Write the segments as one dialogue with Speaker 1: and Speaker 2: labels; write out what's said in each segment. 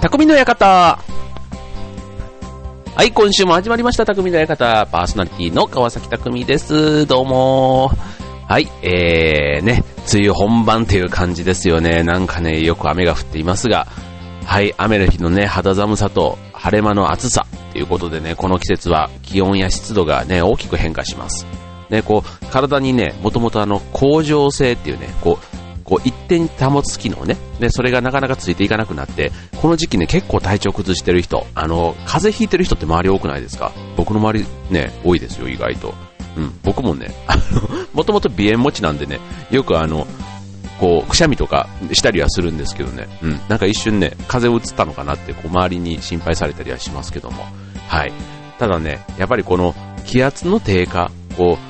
Speaker 1: 匠の館。はい、今週も始まりました、匠の館。パーソナリティの川崎匠です。どうもはい、えー、ね、梅雨本番っていう感じですよね。なんかね、よく雨が降っていますが、はい、雨の日のね、肌寒さと晴れ間の暑さということでね、この季節は気温や湿度がね、大きく変化します。ね、こう、体にね、もともとあの、恒常性っていうね、こう、こう一定に保つ機能ね。で、それがなかなかついていかなくなって、この時期ね、結構体調崩してる人、あの、風邪ひいてる人って周り多くないですか？僕の周りね、多いですよ、意外と。うん、僕もね、あの、もともと鼻炎持ちなんでね、よくあの、こう、くしゃみとかしたりはするんですけどね、うん、なんか一瞬ね、風邪を移ったのかなって、こう、周りに心配されたりはしますけども、はい。ただね、やっぱりこの気圧の低下、こう、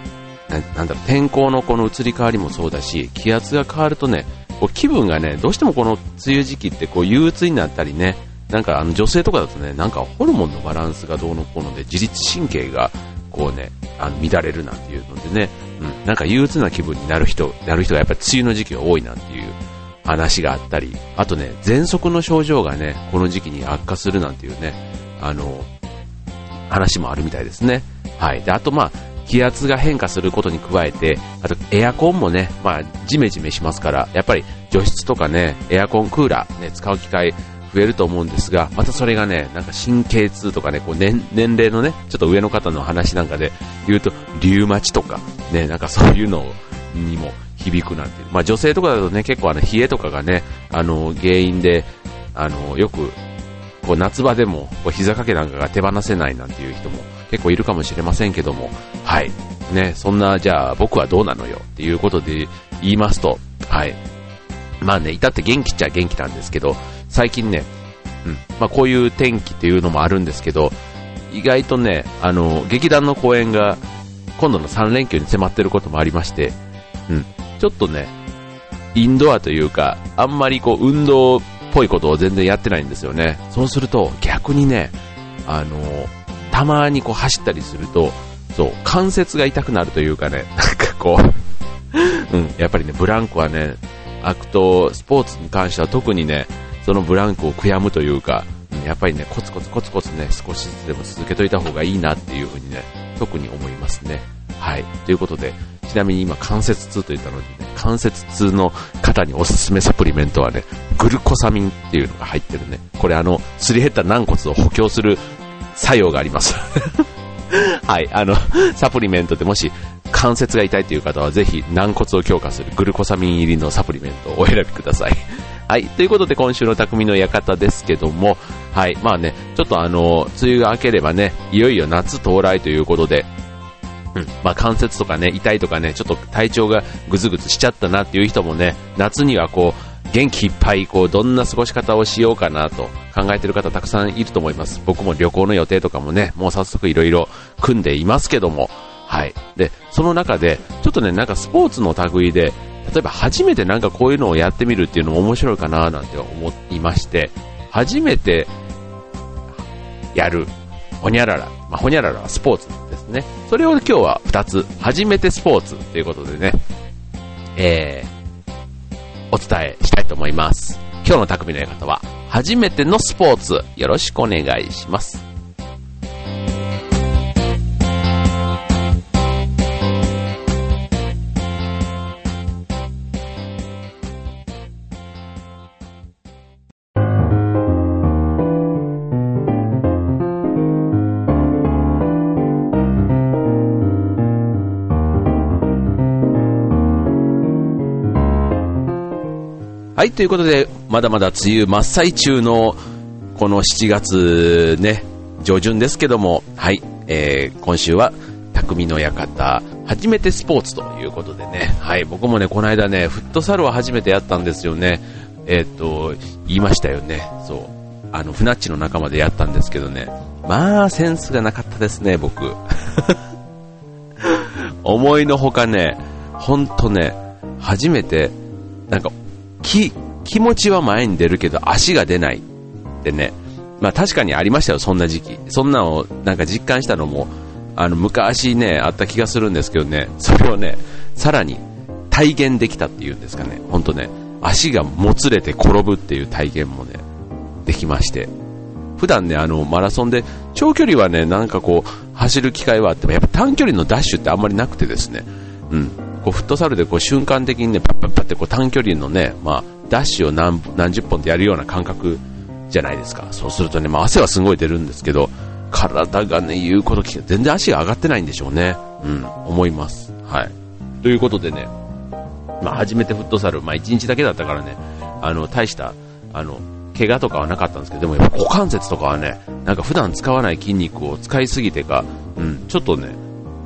Speaker 1: なんだろう、天候のこの移り変わりもそうだし、気圧が変わるとね、こう気分がね、どうしてもこの梅雨時期ってこう憂鬱になったりね、なんかあの女性とかだとね、なんかホルモンのバランスがどうのこうので自律神経がこうね、あの乱れるなんていうのでね、うん、なんか憂鬱な気分になる人、なる人がやっぱり梅雨の時期が多いなんていう話があったり、あとね、喘息の症状がね、この時期に悪化するなんていうね、あの、話もあるみたいですね。はい。で、あとまあ、気圧が変化することに加えて、あとエアコンもね、まあ、ジメジメしますから、やっぱり除湿とかね、エアコン、クーラー、ね、使う機会増えると思うんですが、またそれがね、なんか神経痛とかね、こう年年齢のね、ちょっと上の方の話なんかで言うと、リウマチとか、ね、なんかそういうのにも響くなんていう。まあ女性とかだとね、結構あの冷えとかがね、あの原因で、あの、よく、こう夏場でもこう膝掛けなんかが手放せないなんていう人も結構いるかもしれませんけども、はい。ね、そんな、じゃあ僕はどうなのよっていうことで言いますと、はい。まあね、至って元気っちゃ元気なんですけど、最近ね、うん、まあこういう天気っていうのもあるんですけど、意外とね、あの、劇団の公演が今度の3連休に迫ってることもありまして、うん、ちょっとね、インドアというか、あんまりこう運動っぽいことを全然やってないんですよね。そうすると逆にね、あの、たまにこう走ったりすると、そう、関節が痛くなるというかね、なんかこう うん、やっぱりね、ブランクはね、悪とスポーツに関しては特にね、そのブランクを悔やむというか、やっぱりね、コツコツコツコツね、少しずつでも続けといた方がいいなっていうふうにね、特に思いますね。はい。ということで、ちなみに今関節痛と言ったのにね、関節痛の方におすすめサプリメントはね、グルコサミンっていうのが入ってるね。これあの、すり減った軟骨を補強する作用があります。はい、あの、サプリメントでもし関節が痛いという方はぜひ軟骨を強化するグルコサミン入りのサプリメントをお選びください。はい、ということで今週の匠の館ですけども、はい、まあね、ちょっとあの、梅雨が明ければね、いよいよ夏到来ということで、うん、まあ関節とかね、痛いとかね、ちょっと体調がぐずぐずしちゃったなっていう人もね、夏にはこう、元気いっぱい、こう、どんな過ごし方をしようかなと考えてる方たくさんいると思います。僕も旅行の予定とかもね、もう早速いろいろ組んでいますけども、はい。で、その中で、ちょっとね、なんかスポーツの類で、例えば初めてなんかこういうのをやってみるっていうのも面白いかななんて思いまして、初めてやる、ほにゃらら。まあ、ほにゃららはスポーツですね。それを今日は2つ、初めてスポーツということでね、えー、お伝えしたいと思います。今日の匠の方は、初めてのスポーツ、よろしくお願いします。はい、ということで、まだまだ梅雨真っ最中の、この7月ね、上旬ですけども、はい、えー、今週は、匠の館、初めてスポーツということでね、はい、僕もね、この間ね、フットサルを初めてやったんですよね。えー、と、言いましたよね、そう。あの、フナッチの仲間でやったんですけどね、まあ、センスがなかったですね、僕。思いのほかね、ほんとね、初めて、なんか気、気持ちは前に出るけど足が出ないってね。まあ確かにありましたよ、そんな時期。そんなのをなんか実感したのも、あの昔ね、あった気がするんですけどね、それをね、さらに体現できたっていうんですかね。ほんとね、足がもつれて転ぶっていう体験もね、できまして、普段ね、あの、マラソンで、長距離はね、なんかこう、走る機会はあっても、やっぱ短距離のダッシュってあんまりなくてですね、うん、こうフットサルでこう瞬間的にね、パッパッパってこう短距離のね、まあ、ダッシュを何何十本でやるような感覚じゃないですか。そうするとね、まあ、汗はすごい出るんですけど、体がね、言うこと聞いて、全然足が上がってないんでしょうね。うん、思います。はい。ということでね、まあ、初めてフットサル、まあ、1日だけだったからね、あの、大した、あの、怪我とかはなかったんですけど、でもやっぱ股関節とかはね、なんか普段使わない筋肉を使いすぎてか、うん、ちょっとね、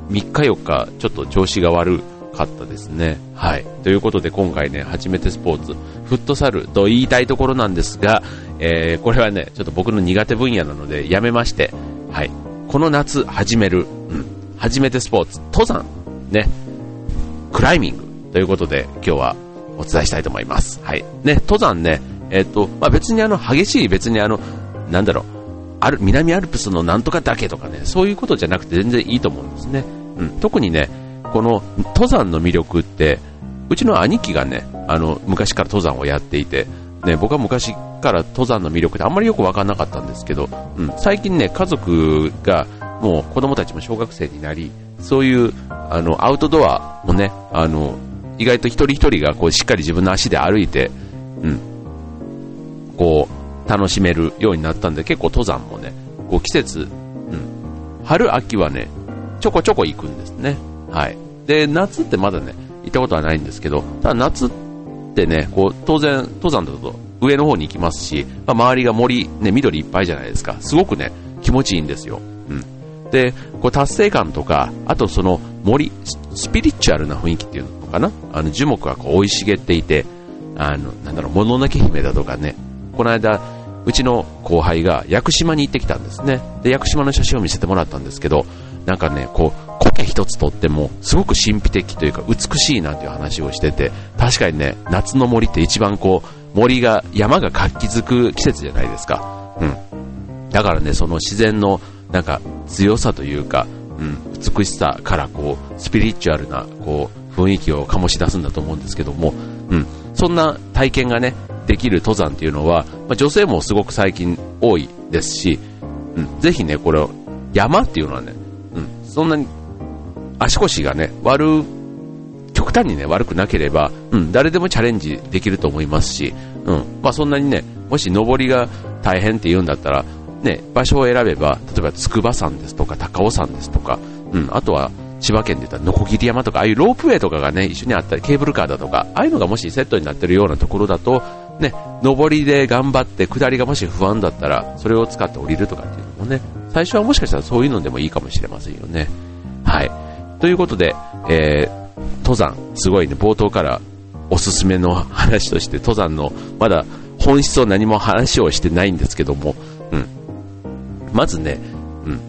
Speaker 1: 3日4日、ちょっと調子が悪いかったですね。はい。ということで今回ね、初めてスポーツ、フットサルと言いたいところなんですが、えー、これはね、ちょっと僕の苦手分野なのでやめまして、はい。この夏始める、うん、初めてスポーツ、登山、ね、クライミングということで今日はお伝えしたいと思います。はい。ね、登山ね、えっ、ー、と、まあ、別にあの、激しい、別にあの、なんだろう、ある、南アルプスのなんとかだけとかね、そういうことじゃなくて全然いいと思うんですね。うん、特にね、この登山の魅力って、うちの兄貴がね、あの、昔から登山をやっていて、ね、僕は昔から登山の魅力ってあんまりよくわかんなかったんですけど、うん、最近ね、家族がもう子供たちも小学生になり、そういう、あの、アウトドアもね、あの、意外と一人一人がこうしっかり自分の足で歩いて、うん、こう、楽しめるようになったんで、結構登山もね、こう季節、うん、春、秋はね、ちょこちょこ行くんですね。はい。で、夏ってまだね、行ったことはないんですけど、ただ夏ってね、こう、当然、登山だと上の方に行きますし、まあ、周りが森、ね、緑いっぱいじゃないですか。すごくね、気持ちいいんですよ。うん。で、こう達成感とか、あとその森、スピリチュアルな雰囲気っていうのかな？あの樹木がこう生い茂っていて、あの、なんだろう、もののけ姫だとかね、この間、うちの後輩が屋久島に行ってきたんですね。で、屋久島の写真を見せてもらったんですけど、なんかね、こう、苔一つとっても、すごく神秘的というか、美しいなという話をしてて、確かにね、夏の森って一番こう、森が、山が活気づく季節じゃないですか。うん。だからね、その自然の、なんか、強さというか、うん、美しさからこう、スピリチュアルな、こう、雰囲気を醸し出すんだと思うんですけども、うん、そんな体験がね、できる登山っていうのは、まあ、女性もすごく最近多いですし、うん、ぜひね、これ、山っていうのはね、そんなに足腰がね、悪、極端にね、悪くなければ、うん、誰でもチャレンジできると思いますし、うん、まあそんなにね、もし登りが大変って言うんだったら、ね、場所を選べば、例えば筑波山ですとか高尾山ですとか、うん、あとは千葉県で言ったら、ノコギリ山とか、ああいうロープウェイとかがね、一緒にあったり、ケーブルカーだとか、ああいうのがもしセットになってるようなところだと、ね、上りで頑張って、下りがもし不安だったら、それを使って降りるとかっていうのもね、最初はもしかしたらそういうのでもいいかもしれませんよね。はい。ということで、えー、登山、すごいね、冒頭からおすすめの話として、登山の、まだ本質を何も話をしてないんですけども、うん。まずね、うん。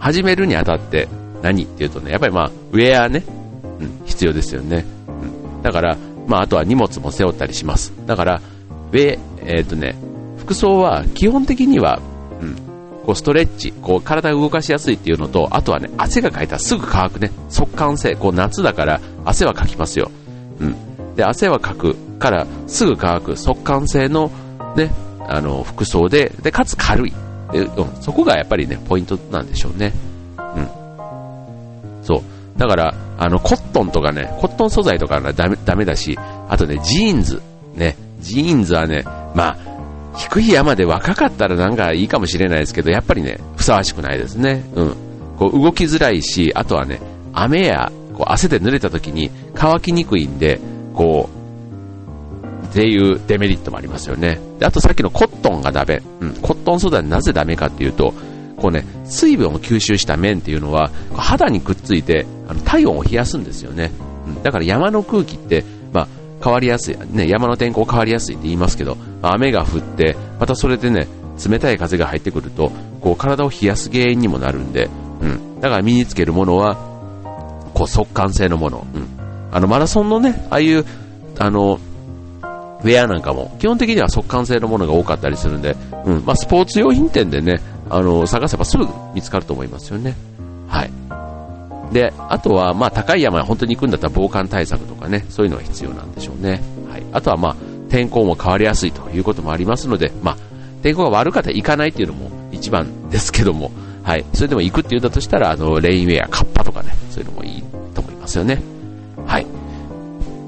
Speaker 1: 始めるにあたって、何っていうとね、やっぱりまあ、ウェアね、うん、必要ですよね。うん、だから、まあ、あとは荷物も背負ったりします。だから、ウェ、えっ、ー、とね、服装は基本的には、うん、こうストレッチ、こう体を動かしやすいっていうのと、あとはね、汗がかいたらすぐ乾くね、速乾性、こう夏だから汗はかきますよ。うん。で、汗はかくからすぐ乾く速乾性のね、あの、服装で、で、かつ軽い。で、うん、そこがやっぱりね、ポイントなんでしょうね。うんそう。だから、あの、コットンとかね、コットン素材とかはダメ、ダメだし、あとね、ジーンズ。ね、ジーンズはね、まあ、低い山で若かったらなんかいいかもしれないですけど、やっぱりね、ふさわしくないですね。うん。こう動きづらいし、あとはね、雨やこう汗で濡れた時に乾きにくいんで、こう、っていうデメリットもありますよね。であとさっきのコットンがダメ。うん。コットン素材なぜダメかっていうと、こうね、水分を吸収した面っていうのは、肌にくっついて、あの体温を冷やすんですよね。うん、だから山の空気って、変わりやすい、ね、山の天候変わりやすいって言いますけど、雨が降って、またそれでね、冷たい風が入ってくると、こう体を冷やす原因にもなるんで、うん。だから身につけるものは、こう速乾性のもの、うん。あの、マラソンのね、ああいう、あの、ウェアなんかも、基本的には速乾性のものが多かったりするんで、うん。まあ、スポーツ用品店でね、あの、探せばすぐ見つかると思いますよね。はい。で、あとは、まあ、高い山に本当に行くんだったら防寒対策とかね、そういうのが必要なんでしょうね。はい。あとは、まあ、天候も変わりやすいということもありますので、まあ、天候が悪かったら行かないっていうのも一番ですけども、はい。それでも行くって言うんだとしたら、あの、レインウェア、カッパとかね、そういうのもいいと思いますよね。はい。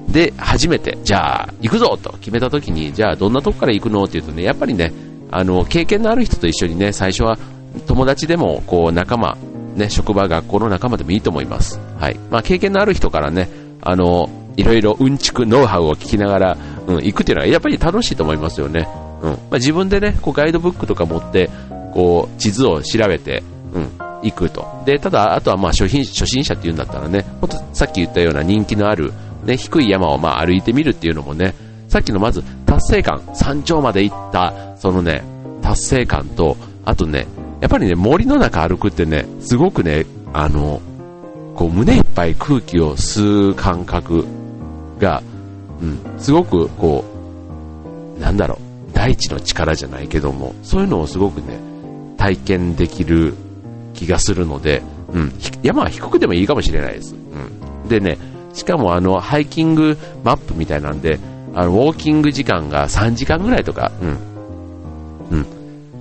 Speaker 1: で、初めて、じゃあ、行くぞと決めた時に、じゃあ、どんなとこから行くのって言うとね、やっぱりね、あの、経験のある人と一緒にね、最初は友達でも、こう、仲間、ね、職場、学校の仲間でもいいと思います。はい。まあ、経験のある人からね、あの、いろいろうんちく、ノウハウを聞きながら、うん、行くっていうのはやっぱり楽しいと思いますよね。うん。まあ、自分でね、こうガイドブックとか持って、こう、地図を調べて、うん、行くと。で、ただ、あとはまあ初心、初心者っていうんだったらね、ほんとさっき言ったような人気のある、ね、低い山をまあ歩いてみるっていうのもね、さっきのまず達成感、山頂まで行った、そのね、達成感と、あとね、やっぱりね、森の中歩くってね、すごくね、あの、こう胸いっぱい空気を吸う感覚が、うん、すごくこう、なんだろう、大地の力じゃないけども、そういうのをすごくね、体験できる気がするので、うん、山は低くでもいいかもしれないです。うん、でね、しかもあの、ハイキングマップみたいなんで、あの、ウォーキング時間が3時間ぐらいとか、うん。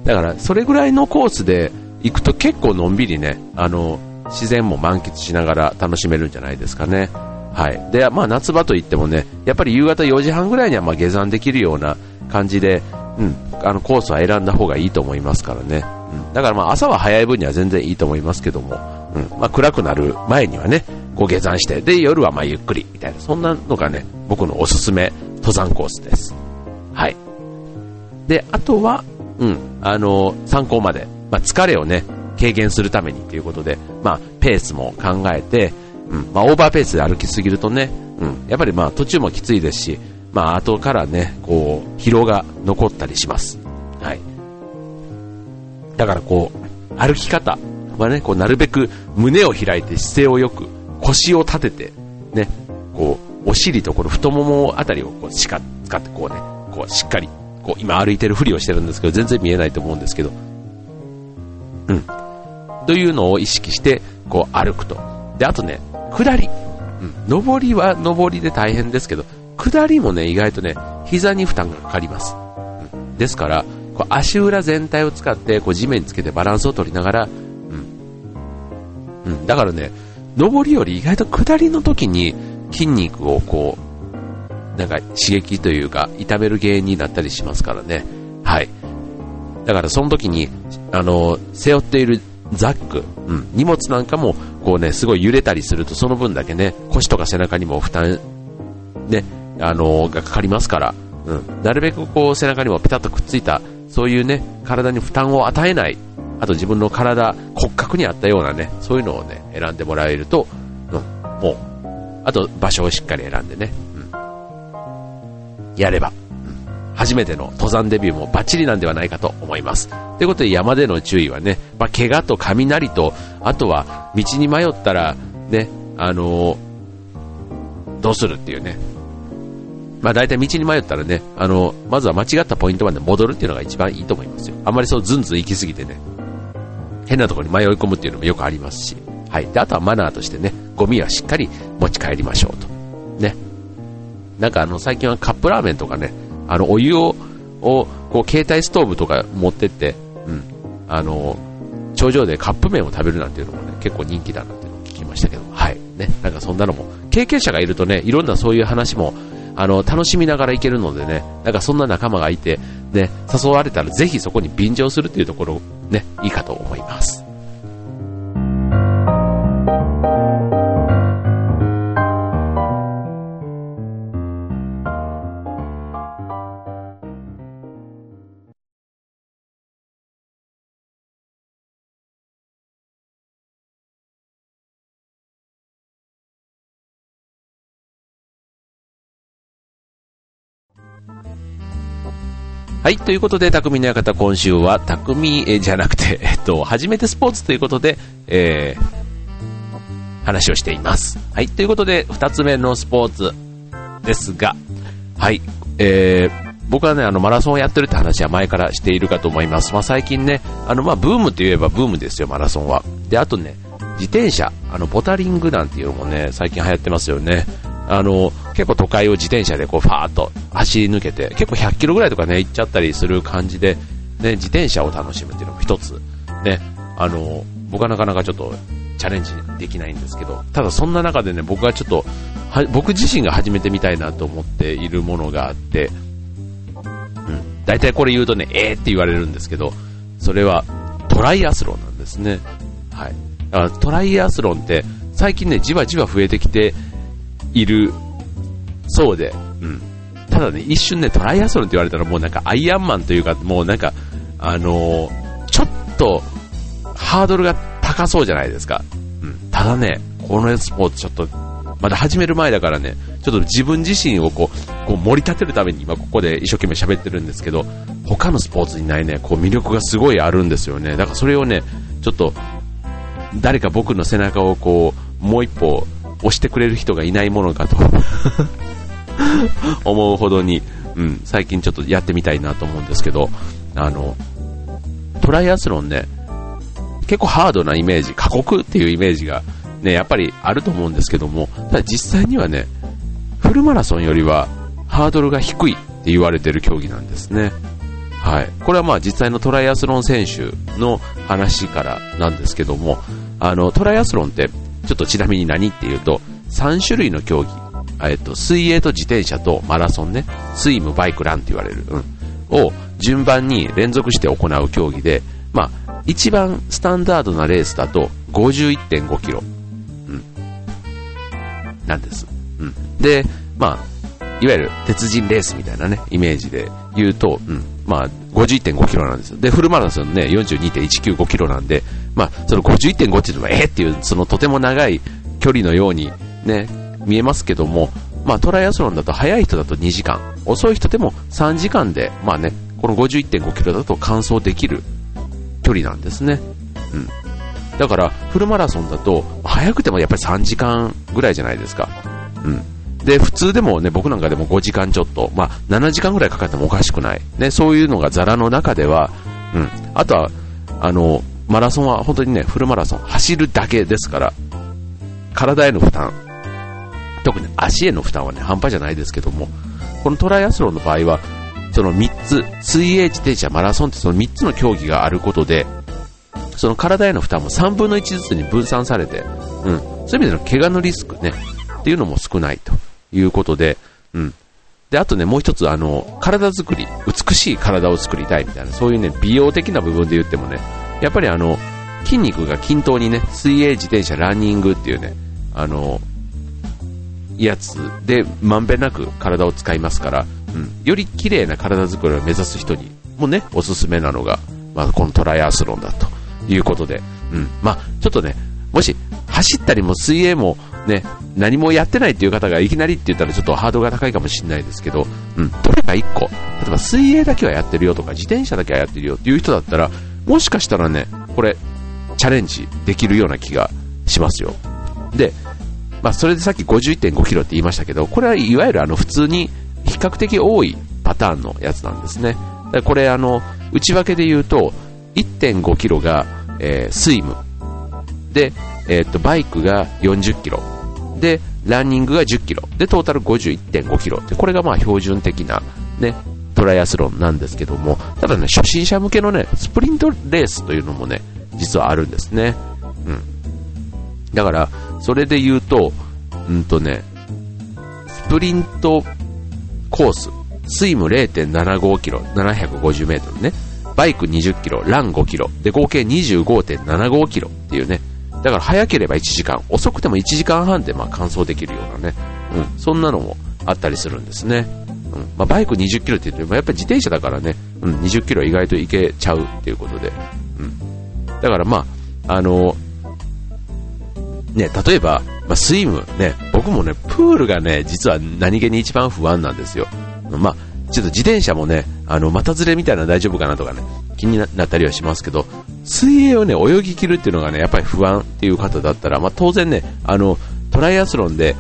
Speaker 1: だから、それぐらいのコースで行くと結構のんびりね、あの、自然も満喫しながら楽しめるんじゃないですかね。はい。で、まあ夏場といってもね、やっぱり夕方4時半ぐらいにはま下山できるような感じで、うん、あのコースは選んだ方がいいと思いますからね。うん、だからまあ朝は早い分には全然いいと思いますけども、うん、まあ暗くなる前にはね、こう下山して、で、夜はまゆっくり、みたいな、そんなのがね、僕のおすすめ登山コースです。はい。で、あとは、うん、あの、参考まで、まあ疲れをね、軽減するためにということで、まあ、ペースも考えて、うん、まあ、オーバーペースで歩きすぎるとね、うん、やっぱりまあ、途中もきついですし、まあ、後からね、こう、疲労が残ったりします。はい。だからこう、歩き方はね、こう、なるべく胸を開いて姿勢をよく、腰を立てて、ね、こう、お尻とこの太ももあたりをこう、しか、使ってこうね、こう、しっかり、こう、今歩いてるふりをしてるんですけど、全然見えないと思うんですけど、うん。というのを意識して、こう歩くと。で、あとね、下り。うん。上りは上りで大変ですけど、下りもね、意外とね、膝に負担がかかります。うん、ですから、こう足裏全体を使って、こう地面につけてバランスを取りながら、うん。うん。だからね、上りより意外と下りの時に筋肉をこう、なんか刺激というか、痛める原因になったりしますからね。はい。だからその時に、あの、背負っているザック、うん、荷物なんかも、こうね、すごい揺れたりすると、その分だけね、腰とか背中にも負担、ね、あの、がかかりますから、うん、なるべくこう背中にもピタッとくっついた、そういうね、体に負担を与えない、あと自分の体、骨格に合ったようなね、そういうのをね、選んでもらえると、うん、もう、あと場所をしっかり選んでね、やれば、初めての登山デビューもバッチリなんではないかと思います。ということで山での注意はね、まあ、怪我と雷と、あとは道に迷ったら、ね、あのー、どうするっていうね。まあ大体道に迷ったらね、あのー、まずは間違ったポイントまで戻るっていうのが一番いいと思いますよ。あんまりそうズンズン行き過ぎてね、変なところに迷い込むっていうのもよくありますし、はい。で、あとはマナーとしてね、ゴミはしっかり持ち帰りましょうと。ね。なんかあの、最近はカップラーメンとかね、あの、お湯を、を、こう、携帯ストーブとか持ってって、うん、あの、頂上でカップ麺を食べるなんていうのもね、結構人気だなっていうのを聞きましたけど、はい。ね、なんかそんなのも、経験者がいるとね、いろんなそういう話も、あの、楽しみながら行けるのでね、なんかそんな仲間がいて、ね、誘われたらぜひそこに便乗するっていうところ、ね、いいかと思います。はい、ということで、匠の館、今週は、匠じゃなくて、えっと、初めてスポーツということで、えー、話をしています。はい、ということで、二つ目のスポーツですが、はい、えー、僕はね、あの、マラソンをやってるって話は前からしているかと思います。まあ、最近ね、あの、まあ、ブームといえばブームですよ、マラソンは。で、あとね、自転車、あの、ボタリングなんていうのもね、最近流行ってますよね。あの、結構都会を自転車でこうファーっと走り抜けて、結構100キロぐらいとかね、行っちゃったりする感じで、ね、自転車を楽しむっていうのも一つ、ね、あの、僕はなかなかちょっとチャレンジできないんですけど、ただそんな中でね、僕はちょっと、僕自身が始めてみたいなと思っているものがあって、うん、大体これ言うとね、えーって言われるんですけど、それはトライアスロンなんですね。はい。トライアスロンって最近ね、じわじわ増えてきているそうで、うん。ただね、一瞬ね、トライアスロンって言われたらもうなんかアイアンマンというか、もうなんか、あのー、ちょっと、ハードルが高そうじゃないですか。うん。ただね、このスポーツちょっと、まだ始める前だからね、ちょっと自分自身をこう、こう盛り立てるために今ここで一生懸命喋ってるんですけど、他のスポーツにないね、こう魅力がすごいあるんですよね。だからそれをね、ちょっと、誰か僕の背中をこう、もう一歩押してくれる人がいないものかと 思うほどに、うん、最近ちょっとやってみたいなと思うんですけど、あの、トライアスロンね、結構ハードなイメージ、過酷っていうイメージがね、やっぱりあると思うんですけども、ただ実際にはね、フルマラソンよりはハードルが低いって言われてる競技なんですね。はい。これはまあ実際のトライアスロン選手の話からなんですけども、あの、トライアスロンって、ちょっとちなみに何っていうと、3種類の競技、えっと、水泳と自転車とマラソンね、スイム、バイク、ランって言われる、うん、を順番に連続して行う競技で、まあ、一番スタンダードなレースだと51.5キロ、うん、なんです。うん。で、まあ、いわゆる鉄人レースみたいなね、イメージで言うと、うん、まあ、51.5キロなんですよ。で、フルマラソンね、42.195キロなんで、まあ、その51.5っていうのは、え、っていう、そのとても長い距離のようにね、見えますけども、まあ、トライアスロンだと速い人だと2時間、遅い人でも3時間で、まあね、この51.5キロだと完走できる距離なんですね。うん。だから、フルマラソンだと、早くてもやっぱり3時間ぐらいじゃないですか。うん。で、普通でもね、僕なんかでも5時間ちょっと、まあ、7時間ぐらいかかってもおかしくない。ね、そういうのがザラの中では、うん。あとは、あの、マラソンは本当にね、フルマラソン、走るだけですから、体への負担、特に足への負担はね、半端じゃないですけども、このトライアスロンの場合は、その3つ、水泳、自転車、マラソンってその3つの競技があることで、その体への負担も3分の1ずつに分散されて、うん、そういう意味での怪我のリスクね、っていうのも少ないと。いうことで、うん。で、あとね、もう一つ、あの、体作り、美しい体を作りたいみたいな、そういうね、美容的な部分で言ってもね、やっぱりあの、筋肉が均等にね、水泳、自転車、ランニングっていうね、あの、やつで、まんべんなく体を使いますから、うん、より綺麗な体作りを目指す人にもね、おすすめなのが、まあ、このトライアスロンだということで、うん、まあ、ちょっとね、もし、走ったりも水泳もね、何もやってないっていう方がいきなりって言ったらちょっとハードルが高いかもしれないですけど、うん、どれか1個、例えば水泳だけはやってるよとか、自転車だけはやってるよっていう人だったら、もしかしたらね、これ、チャレンジできるような気がしますよ。で、まあ、それでさっき51.5キロって言いましたけど、これはいわゆるあの普通に比較的多いパターンのやつなんですね。これあの、内訳で言うと、1.5キロが、えー、スイム。で、えー、っと、バイクが40キロ。で、ランニングが10キロ。で、トータル51.5キロ。で、これがまあ標準的なね、トライアスロンなんですけども、ただね、初心者向けのね、スプリントレースというのもね、実はあるんですね。うん。だから、それで言うと、うんとね、スプリントコース、スイム0.75キロ、750メートルね、バイク20キロ、ラン5キロ、で合計25.75キロっていうね、だから早ければ1時間、遅くても1時間半でまあ完走できるようなね、うん、そんなのもあったりするんですね。まあ、バイク20キロって言ってもやっぱり自転車だからね、うん、20キロ意外といけちゃうっていうことで、うん、だからまあ、あのね、例えば、まあ、スイムね、僕もね、プールがね、実は何気に一番不安なんですよ。まあ、ちょっと自転車もね、あの、股ずれみたいなの大丈夫かなとかね、気になったりはしますけど、水泳をね、泳ぎ切るっていうのがね、やっぱり不安っていう方だったら、まあ、当然ね、あの、トライアスロンで、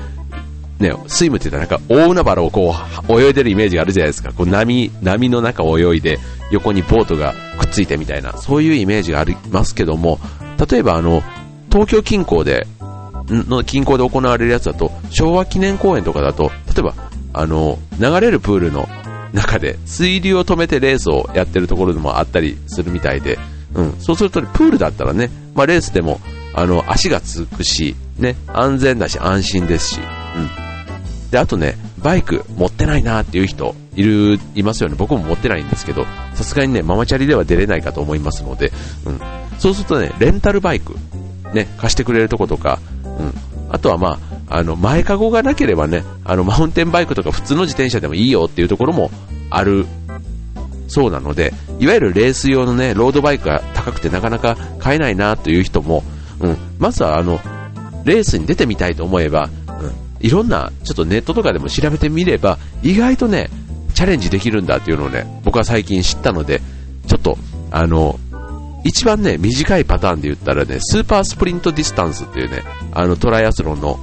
Speaker 1: ね、スイムって言ったらなんか大海原をこう泳いでるイメージがあるじゃないですか。こう波、波の中を泳いで横にボートがくっついてみたいな、そういうイメージがありますけども、例えばあの、東京近郊で、の近郊で行われるやつだと、昭和記念公園とかだと、例えば、あの、流れるプールの中で水流を止めてレースをやってるところでもあったりするみたいで、うん、そうすると、プールだったらね、まあ、レースでもあの足がつくし、ね、安全だし安心ですし、うん、であとねバイク持ってないなっていう人いるいますよね。僕も持ってないんですけどさすがにねママチャリでは出れないかと思いますので、うん、そうするとねレンタルバイク、ね、貸してくれるとことか、うん、あとはまああの前かごがなければねあのマウンテンバイクとか普通の自転車でもいいよっていうところもあるそうなのでいわゆるレース用のねロードバイクが高くてなかなか買えないなという人も、うん、まずはあのレースに出てみたいと思えば、いろんなちょっとネットとかでも調べてみれば意外とねチャレンジできるんだっていうのをね僕は最近知ったのでちょっとあの一番ね短いパターンで言ったらねスーパースプリントディスタンスっていうねあのトライアスロンの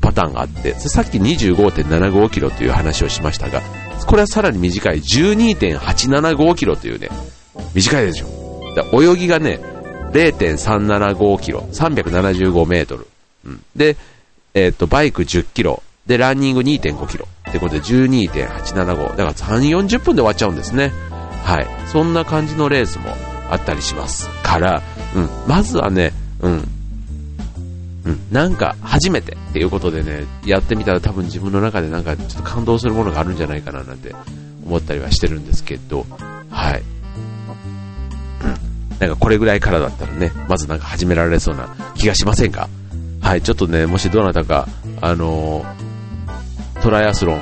Speaker 1: パターンがあってさっき25.75キロという話をしましたがこれはさらに短い12.875キロというね短いでしょ泳ぎがね0.375キロ375メートル、うん、で、えー、とバイク10キロ。でランニング2.5キロ。ってことで12.875だから3、40分で終わっちゃうんですね。はい。そんな感じのレースもあったりします。から、うん、まずはね、うん、うん、なんか初めてっていうことでね、やってみたら多分自分の中でなんかちょっと感動するものがあるんじゃないかななんて思ったりはしてるんですけど、はい。なんかこれぐらいからだったらね、まずなんか始められそうな気がしませんか？はい、ちょっとね、もしどなたか、あのー、トライアスロン、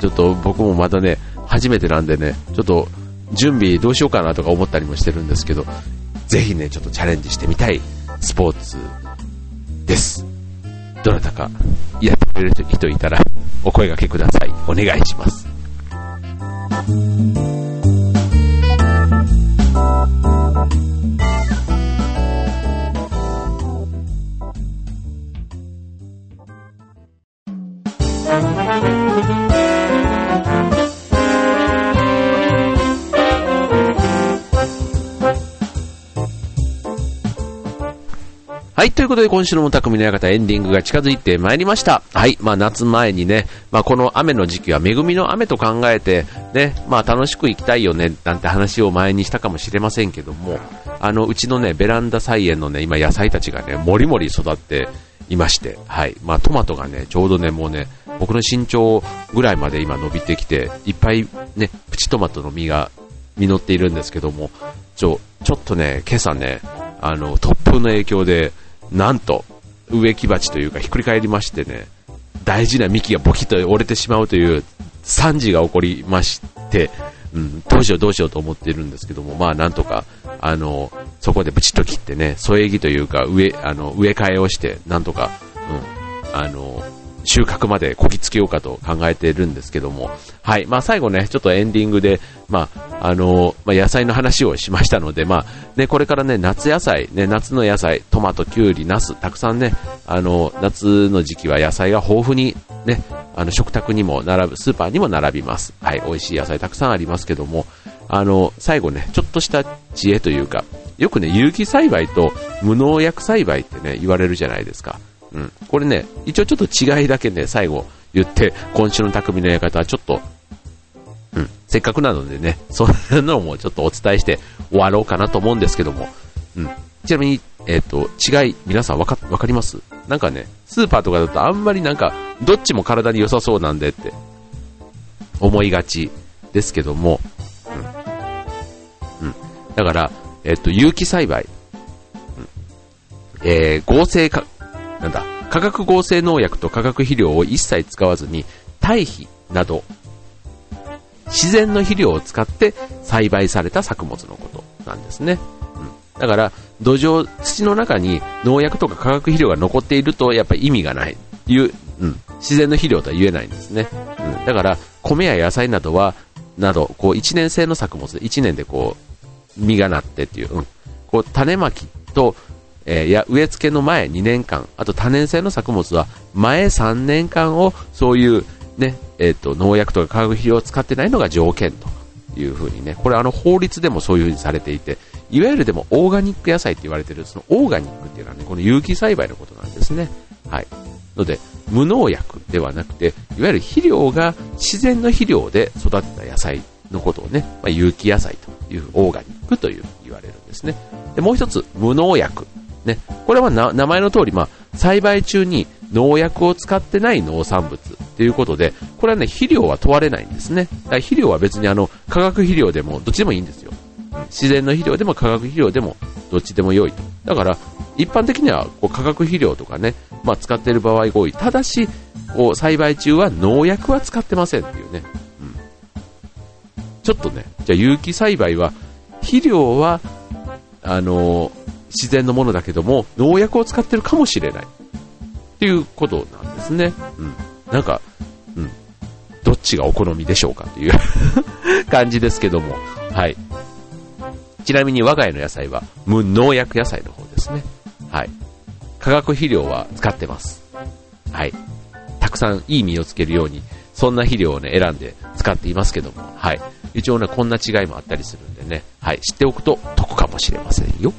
Speaker 1: ちょっと僕もまたね、初めてなんでね、ちょっと準備どうしようかなとか思ったりもしてるんですけど、ぜひね、ちょっとチャレンジしてみたいスポーツです。どなたかやってくれる人いたらお声掛けください。お願いします。はい、ということで今週の匠の館エンディングが近づいてまいりました。はい、まあ夏前にね、まあこの雨の時期は恵みの雨と考えて、ね、まあ楽しく行きたいよね、なんて話を前にしたかもしれませんけども、あの、うちのね、ベランダ菜園のね、今野菜たちがね、もりもり育っていまして、はい、まあトマトがね、ちょうどね、もうね、僕の身長ぐらいまで今伸びてきて、いっぱいね、プチトマトの実が実っているんですけども、ちょ、ちょっとね、今朝ね、あの、突風の影響で、なんと、植木鉢というかひっくり返りましてね、大事な幹がボキッと折れてしまうという惨事が起こりまして、うん、どうしようどうしようと思っているんですけども、まあなんとか、あの、そこでブチッと切ってね、添え木というか植、あの、植え替えをして、なんとか、うん、あの、収穫までこぎつけようかと考えているんですけども、はい。まあ最後ね、ちょっとエンディングで、まあ、あのまあ、野菜の話をしましたので、まあ、ね、これからね、夏野菜、ね、夏の野菜、トマト、キュウリ、ナス、たくさんね、あの、夏の時期は野菜が豊富に、ね、あの、食卓にも並ぶ、スーパーにも並びます。はい。美味しい野菜たくさんありますけども、あの、最後ね、ちょっとした知恵というか、よくね、有機栽培と無農薬栽培ってね、言われるじゃないですか。うん。これね、一応ちょっと違いだけね、最後言って、今週の匠の館はちょっと、うん、せっかくなのでね、そんなのもちょっとお伝えして終わろうかなと思うんですけども、うん。ちなみに、えっ、ー、と、違い、皆さんわか、わかります？なんかね、スーパーとかだとあんまりなんか、どっちも体に良さそうなんでって、思いがちですけども、うん。うん。だから、えっ、ー、と、有機栽培、うん、えー、合成か、なんだ、化学合成農薬と化学肥料を一切使わずに、堆肥など、自然の肥料を使って栽培された作物のことなんですね。うん、だから、土壌、土の中に農薬とか化学肥料が残っていると、やっぱり意味がない。いう、うん、自然の肥料とは言えないんですね。うん、だから、米や野菜などは、など、こう、一年生の作物で、一年でこう、実がなってっていう、うん、こう、種まきと、えー、や植え付けの前2年間、あと多年生の作物は前3年間をそういうね、えっ、ー、と、農薬とか化学肥料を使ってないのが条件というふうにね、これあの法律でもそういうふうにされていて、いわゆるでもオーガニック野菜って言われてる、そのオーガニックっていうのはね、この有機栽培のことなんですね。はい。ので、無農薬ではなくて、いわゆる肥料が自然の肥料で育てた野菜のことをね、まあ、有機野菜という、オーガニックという言われるんですね。で、もう一つ、無農薬。ね、これは名前の通り、まあ、栽培中に農薬を使ってない農産物ということで、これはね、肥料は問われないんですね。だから肥料は別にあの、化学肥料でも、どっちでもいいんですよ。自然の肥料でも化学肥料でも、どっちでも良いと。だから、一般的にはこう化学肥料とかね、まあ、使っている場合が多い。ただし、こう栽培中は農薬は使ってませんっていうね。うん。ちょっとね、じゃあ有機栽培は、肥料は、あのー、自然のものだけども、農薬を使ってるかもしれない。っていうことなんですね。うん。なんか、うん。どっちがお好みでしょうかという 感じですけども。はい。ちなみに我が家の野菜は無農薬野菜の方ですね。はい。化学肥料は使ってます。はい。たくさんいい実をつけるように、そんな肥料をね、選んで使っていますけども、はい。一応ね、こんな違いもあったりするんでね、はい。知っておくと得かもしれませんよ。